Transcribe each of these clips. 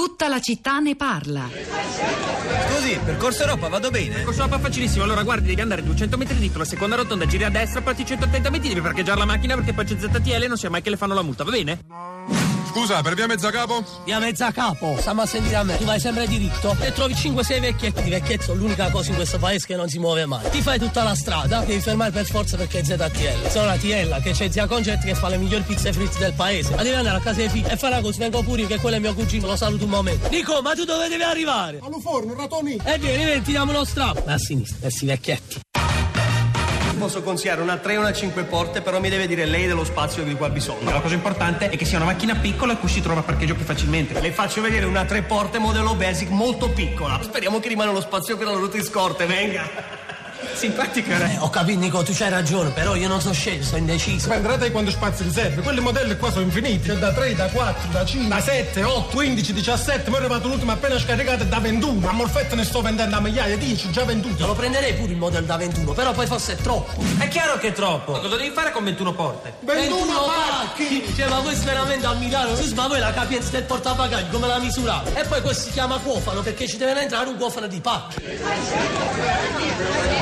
Tutta la città ne parla. Scusi, percorso Europa vado bene? Percorso Europa facilissimo. Allora guardi, devi andare 200 metri dritto, la seconda rotonda, giri a destra, parti 180 metri, devi parcheggiare la macchina perché poi c'è ZTL e non sia mai che le fanno la multa, va bene? Scusa, per via Mezzacapo? Via Mezzacapo, stiamo a sentire a me. Tu vai sempre diritto e trovi 5-6 vecchietti. I vecchietti sono l'unica cosa in questo paese che non si muove mai. Ti fai tutta la strada, devi fermare per forza perché è ZTL. Sono la Tiella, che c'è zia Concetta che fa le migliori pizze fritte del paese. Ma devi andare a casa dei figli e fare così, vengo pure che quello è mio cugino, lo saluto un momento. Nico, ma tu dove devi arrivare? Allo forno, ratoni! E vieni, vieni, ti diamo uno strappo. A sinistra, questi vecchietti. Posso consigliare una 3 e una 5 porte, però mi deve dire lei dello spazio di cui ha bisogno. La cosa importante è che sia una macchina piccola e cui si trova parcheggio più facilmente. Le faccio vedere una 3 porte modello basic molto piccola. Speriamo che rimane lo spazio per la rotta in scorte, venga. Simpatica, Eh, ho capito, Nico, tu c'hai ragione, però io non so scegliere, sono indeciso. Prenderete quanto spazio riserve. Quelli modelli qua sono infiniti. C'è da 3, da 4, da 5, da 7, 8, 15, 17. Ma è arrivato l'ultimo appena scaricato è da 21. A Morfetta ne sto vendendo a migliaia, 10, già Te venduto. lo prenderei pure il model da 21, però poi forse è troppo. È chiaro che è troppo. Cosa devi fare con 21 porte? 21 pacchi! Cioè, ma questo veramente a Milano, scusa, ma voi la capienza del portabagagli come la misurate? E poi questo si chiama cuofano perché ci deve entrare un cuofano di pacchi.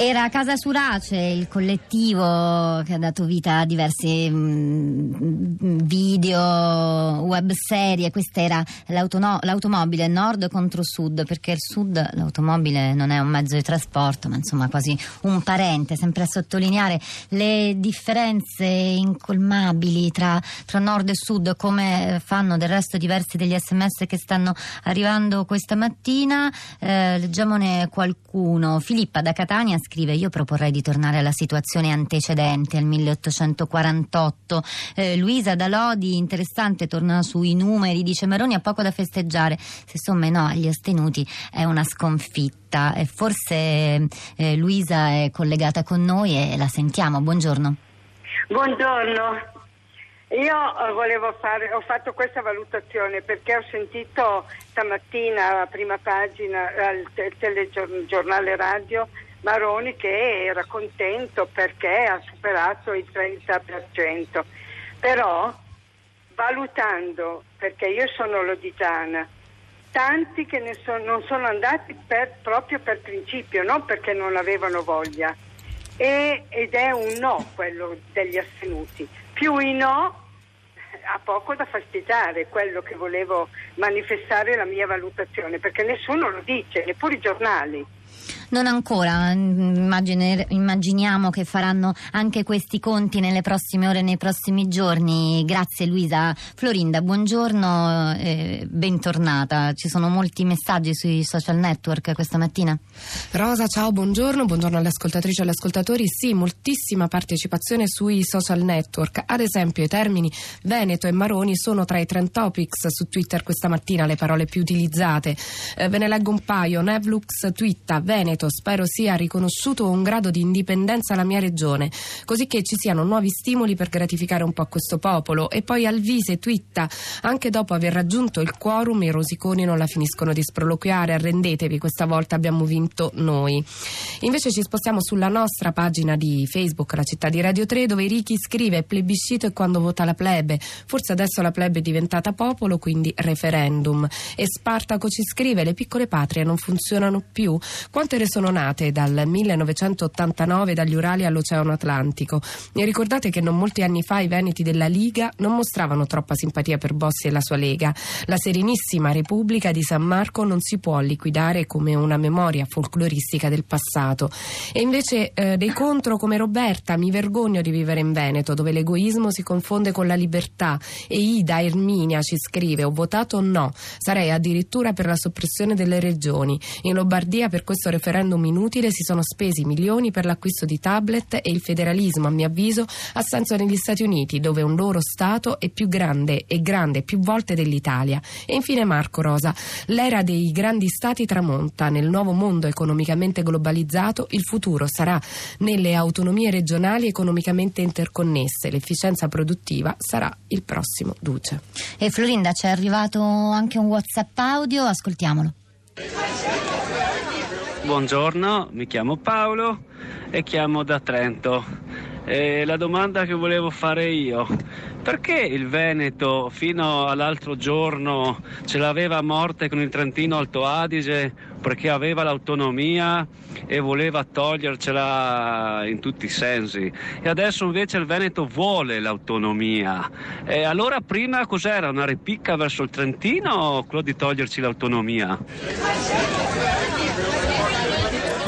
Era Casa Surace, il collettivo che ha dato vita a diversi mm, video, web serie. Questa era l'automobile nord contro sud, perché il sud l'automobile non è un mezzo di trasporto, ma insomma quasi un parente, sempre a sottolineare le differenze incolmabili tra, tra nord e sud, come fanno del resto diversi degli sms che stanno arrivando questa mattina. Eh, leggiamone qualcuno. Filippa da Catania scrive: Io proporrei di tornare alla situazione antecedente al 1848. Eh, Luisa da Lodi, interessante, torna sui numeri, dice Meroni ha poco da festeggiare. Se somme no agli astenuti è una sconfitta. E forse eh, Luisa è collegata con noi e la sentiamo. Buongiorno. Buongiorno, io eh, volevo fare, ho fatto questa valutazione perché ho sentito stamattina alla prima pagina al te- telegiornale radio Maroni che era contento perché ha superato il 30%, però valutando, perché io sono lodigiana, tanti che ne so- non sono andati per- proprio per principio, non perché non avevano voglia. E- ed è un no quello degli astenuti. Più i no ha poco da festeggiare, quello che volevo manifestare la mia valutazione, perché nessuno lo dice, neppure i giornali. Non ancora, immagine- immaginiamo che faranno anche questi conti nelle prossime ore, nei prossimi giorni. Grazie Luisa. Florinda, buongiorno e bentornata. Ci sono molti messaggi sui social network questa mattina. Rosa, ciao, buongiorno, buongiorno alle ascoltatrici e agli ascoltatori. Sì, moltissima partecipazione sui social network. Ad esempio, i termini Veneto e Maroni sono tra i trend topics su Twitter questa mattina, le parole più utilizzate. Eh, ve ne leggo un paio. Nevlux twitta Veneto, spero sia riconosciuto un grado di indipendenza alla mia regione, così che ci siano nuovi stimoli per gratificare un po' questo popolo. E poi Alvise twitta anche dopo aver raggiunto il quorum i rosiconi non la finiscono di sproloquiare, arrendetevi, questa volta abbiamo vinto noi. Invece ci spostiamo sulla nostra pagina di Facebook, la città di Radio 3, dove Ricky scrive plebiscito è quando vota la plebe. Forse adesso la plebe è diventata popolo, quindi referendum. E Spartaco ci scrive le piccole patrie non funzionano più. Quante ne sono nate dal 1989 dagli Urali all'Oceano Atlantico? E ricordate che non molti anni fa i veneti della Liga non mostravano troppa simpatia per Bossi e la sua Lega. La Serenissima Repubblica di San Marco non si può liquidare come una memoria folcloristica del passato. E invece eh, dei contro come Roberta, mi vergogno di vivere in Veneto, dove l'egoismo si confonde con la libertà. E Ida Erminia ci scrive: Ho votato no, sarei addirittura per la soppressione delle regioni. In Lombardia per questo referendum inutile si sono spesi milioni per l'acquisto di tablet e il federalismo, a mio avviso, ha senso negli Stati Uniti, dove un loro Stato è più grande e grande più volte dell'Italia. E infine Marco Rosa, l'era dei grandi Stati tramonta. Nel nuovo mondo economicamente globalizzato il futuro sarà nelle autonomie regionali economicamente interconnesse. L'efficienza produttiva sarà il prossimo duce. E Florinda, ci è arrivato anche un WhatsApp audio, ascoltiamolo. Buongiorno, mi chiamo Paolo e chiamo da Trento. E la domanda che volevo fare io, perché il Veneto fino all'altro giorno ce l'aveva a morte con il Trentino Alto Adige perché aveva l'autonomia e voleva togliercela in tutti i sensi e adesso invece il Veneto vuole l'autonomia e allora prima cos'era una ripicca verso il Trentino o quello di toglierci l'autonomia?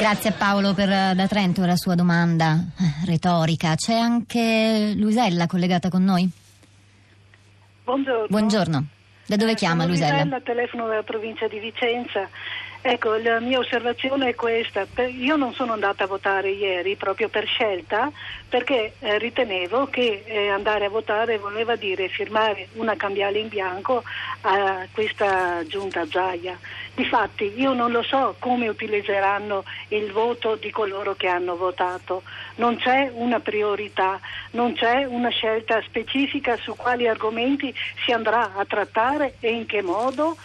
Grazie a Paolo per, da Trento la sua domanda eh, retorica. C'è anche Luisella collegata con noi? Buongiorno. Buongiorno. Da dove Eh, chiama Luisella? Luisella, telefono dalla provincia di Vicenza. Ecco, la mia osservazione è questa. Io non sono andata a votare ieri proprio per scelta perché eh, ritenevo che eh, andare a votare voleva dire firmare una cambiale in bianco a questa giunta Zaia. Difatti io non lo so come utilizzeranno il voto di coloro che hanno votato. Non c'è una priorità, non c'è una scelta specifica su quali argomenti si andrà a trattare e in che modo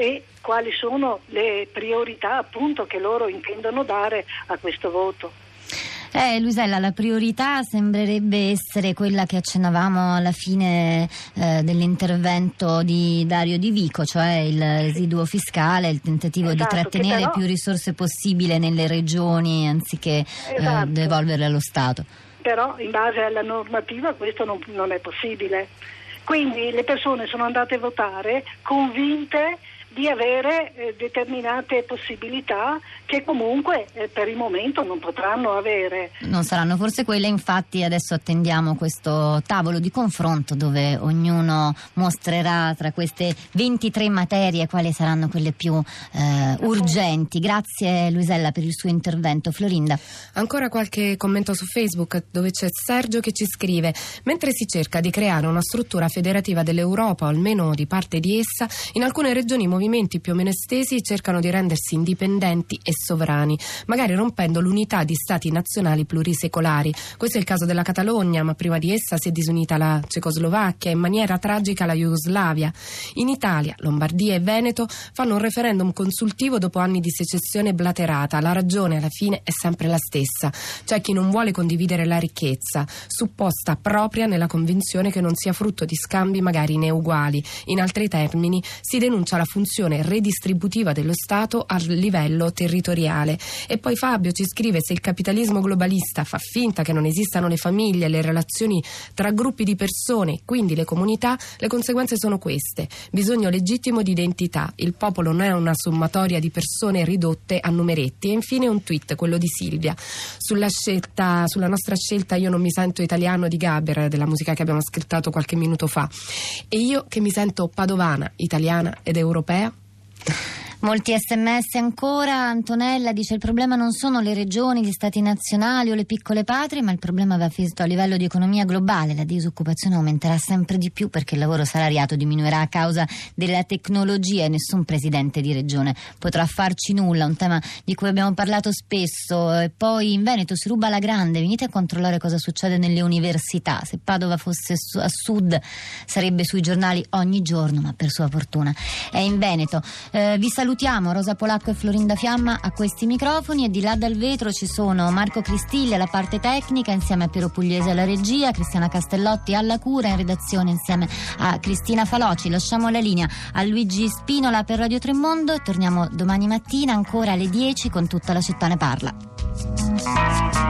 e quali sono le priorità appunto che loro intendono dare a questo voto. Eh, Luisella, la priorità sembrerebbe essere quella che accennavamo alla fine eh, dell'intervento di Dario Di Vico, cioè il residuo fiscale, il tentativo Esatto, di trattenere però- più risorse possibile nelle regioni anziché eh, Esatto. devolverle allo Stato. Però in base alla normativa questo non, non è possibile. Quindi le persone sono andate a votare convinte di avere eh, determinate possibilità che comunque eh, per il momento non potranno avere. Non saranno forse quelle, infatti adesso attendiamo questo tavolo di confronto dove ognuno mostrerà tra queste 23 materie quali saranno quelle più eh, urgenti. Grazie Luisella per il suo intervento. Florinda. Ancora qualche commento su Facebook dove c'è Sergio che ci scrive: Mentre si cerca di creare una struttura federativa dell'Europa, o almeno di parte di essa, in alcune regioni i movimenti più o meno estesi cercano di rendersi indipendenti e sovrani, magari rompendo l'unità di stati nazionali plurisecolari. Questo è il caso della Catalogna, ma prima di essa si è disunita la Cecoslovacchia in maniera tragica la Jugoslavia. In Italia, Lombardia e Veneto fanno un referendum consultivo dopo anni di secessione blaterata. La ragione alla fine è sempre la stessa. C'è chi non vuole condividere la ricchezza, supposta propria nella convinzione che non sia frutto di scambi magari ineguali. In altri termini, si denuncia la funzione redistributiva dello Stato a livello territoriale. E poi Fabio ci scrive se il capitalismo globalista fa finta che non esistano le famiglie, le relazioni tra gruppi di persone, quindi le comunità, le conseguenze sono queste. Bisogno legittimo di identità. Il popolo non è una sommatoria di persone ridotte a numeretti. E infine un tweet, quello di Silvia. Sulla, scelta, sulla nostra scelta Io non mi sento italiano di Gaber, della musica che abbiamo ascoltato qualche minuto fa. E io che mi sento padovana, italiana ed europea. あ。Molti sms ancora. Antonella dice: Il problema non sono le regioni, gli stati nazionali o le piccole patrie, ma il problema va visto a livello di economia globale. La disoccupazione aumenterà sempre di più perché il lavoro salariato diminuirà a causa della tecnologia e nessun presidente di regione potrà farci nulla. Un tema di cui abbiamo parlato spesso. E poi in Veneto si ruba la grande. Venite a controllare cosa succede nelle università. Se Padova fosse a sud sarebbe sui giornali ogni giorno, ma per sua fortuna è in Veneto. Eh, vi salutiamo Rosa Polacco e Florinda Fiamma a questi microfoni e di là dal vetro ci sono Marco Cristiglia alla parte tecnica insieme a Piero Pugliese alla regia, Cristiana Castellotti alla cura in redazione insieme a Cristina Faloci. Lasciamo la linea a Luigi Spinola per Radio Tremondo e torniamo domani mattina ancora alle 10 con tutta la città ne parla.